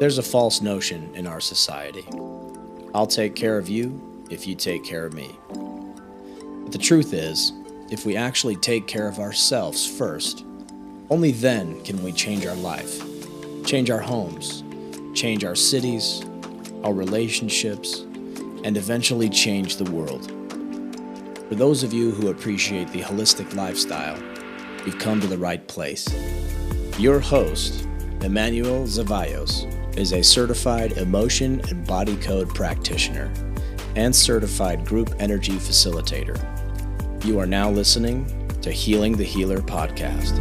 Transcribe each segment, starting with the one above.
There's a false notion in our society I'll take care of you if you take care of me. But the truth is, if we actually take care of ourselves first, only then can we change our life, change our homes, change our cities, our relationships, and eventually change the world. For those of you who appreciate the holistic lifestyle, you've come to the right place. Your host, Emmanuel Zavallos, is a certified emotion and body code practitioner and certified group energy facilitator. You are now listening to Healing the Healer podcast.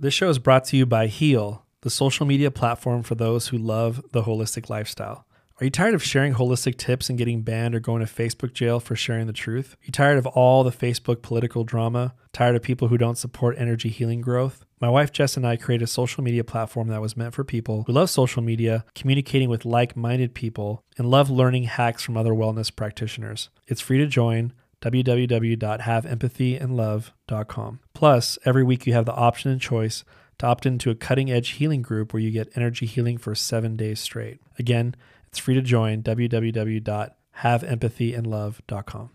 This show is brought to you by Heal, the social media platform for those who love the holistic lifestyle. Are you tired of sharing holistic tips and getting banned or going to Facebook jail for sharing the truth? Are you tired of all the Facebook political drama? Tired of people who don't support energy healing growth? My wife Jess and I created a social media platform that was meant for people who love social media, communicating with like minded people, and love learning hacks from other wellness practitioners. It's free to join www.haveempathyandlove.com. Plus, every week you have the option and choice to opt into a cutting edge healing group where you get energy healing for seven days straight. Again, it's free to join www.haveempathyandlove.com.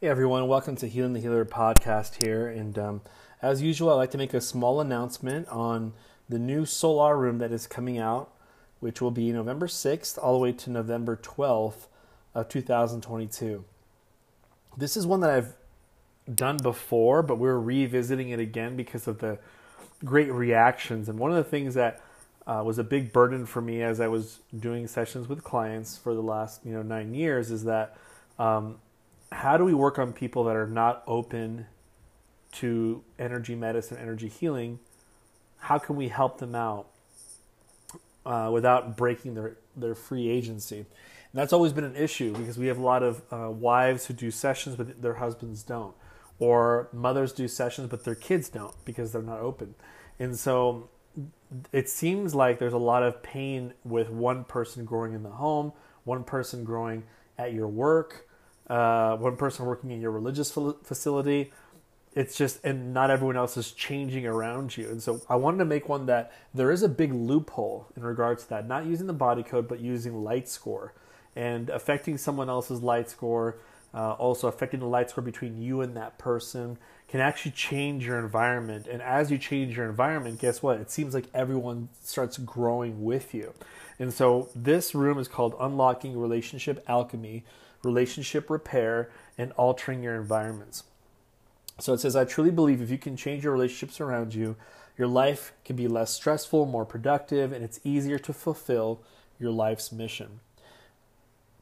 Hey everyone, welcome to Healing the Healer podcast here. And um, as usual, I'd like to make a small announcement on the new Solar Room that is coming out, which will be November 6th all the way to November 12th of 2022. This is one that I've done before, but we're revisiting it again because of the great reactions. And one of the things that uh, was a big burden for me as I was doing sessions with clients for the last you know nine years is that um, how do we work on people that are not open to energy medicine, energy healing? How can we help them out uh, without breaking their their free agency? And that's always been an issue because we have a lot of uh, wives who do sessions but their husbands don't, or mothers do sessions but their kids don't because they're not open. And so it seems like there's a lot of pain with one person growing in the home, one person growing at your work, uh, one person working in your religious facility. It's just, and not everyone else is changing around you. And so I wanted to make one that there is a big loophole in regards to that, not using the body code, but using light score and affecting someone else's light score, uh, also affecting the light score between you and that person can actually change your environment. And as you change your environment, guess what? It seems like everyone starts growing with you. And so this room is called Unlocking Relationship Alchemy, Relationship Repair, and Altering Your Environments. So it says, I truly believe if you can change your relationships around you, your life can be less stressful, more productive, and it's easier to fulfill your life's mission.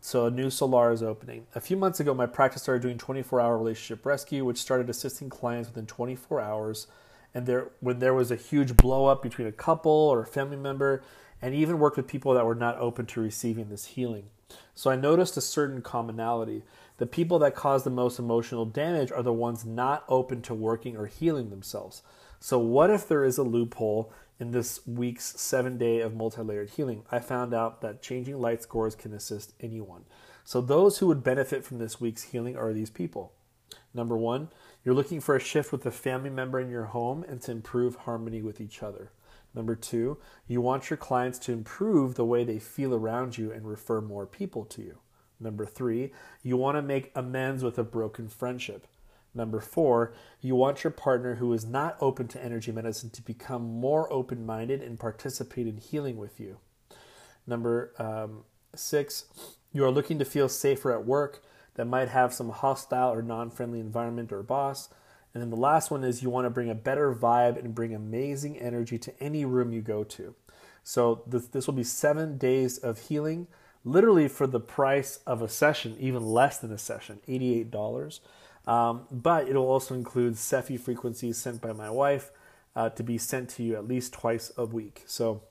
So a new Solar is opening. A few months ago, my practice started doing 24-hour relationship rescue, which started assisting clients within 24 hours. And there, when there was a huge blow up between a couple or a family member, and even worked with people that were not open to receiving this healing. So I noticed a certain commonality. The people that cause the most emotional damage are the ones not open to working or healing themselves. So what if there is a loophole in this week's seven day of multi layered healing, I found out that changing light scores can assist anyone. So, those who would benefit from this week's healing are these people. Number one, you're looking for a shift with a family member in your home and to improve harmony with each other. Number two, you want your clients to improve the way they feel around you and refer more people to you. Number three, you want to make amends with a broken friendship. Number four, you want your partner who is not open to energy medicine to become more open minded and participate in healing with you. Number um, six, you are looking to feel safer at work that might have some hostile or non friendly environment or boss. And then the last one is you want to bring a better vibe and bring amazing energy to any room you go to. So this, this will be seven days of healing, literally for the price of a session, even less than a session, $88. Um, but it'll also include Cepheid frequencies sent by my wife uh, to be sent to you at least twice a week. So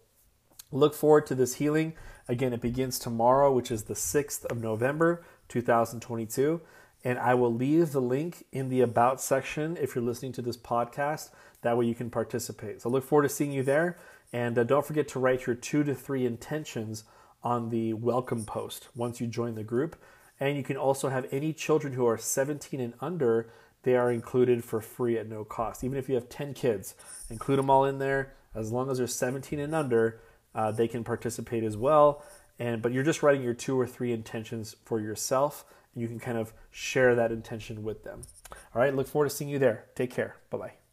look forward to this healing. Again, it begins tomorrow, which is the 6th of November, 2022. And I will leave the link in the About section if you're listening to this podcast. That way you can participate. So look forward to seeing you there. And uh, don't forget to write your two to three intentions on the welcome post once you join the group. And you can also have any children who are 17 and under they are included for free at no cost. Even if you have 10 kids, include them all in there. As long as they're 17 and under, uh, they can participate as well. And but you're just writing your two or three intentions for yourself, and you can kind of share that intention with them. All right, look forward to seeing you there. Take care. Bye bye.